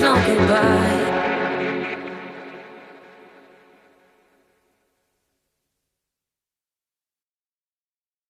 no goodbye.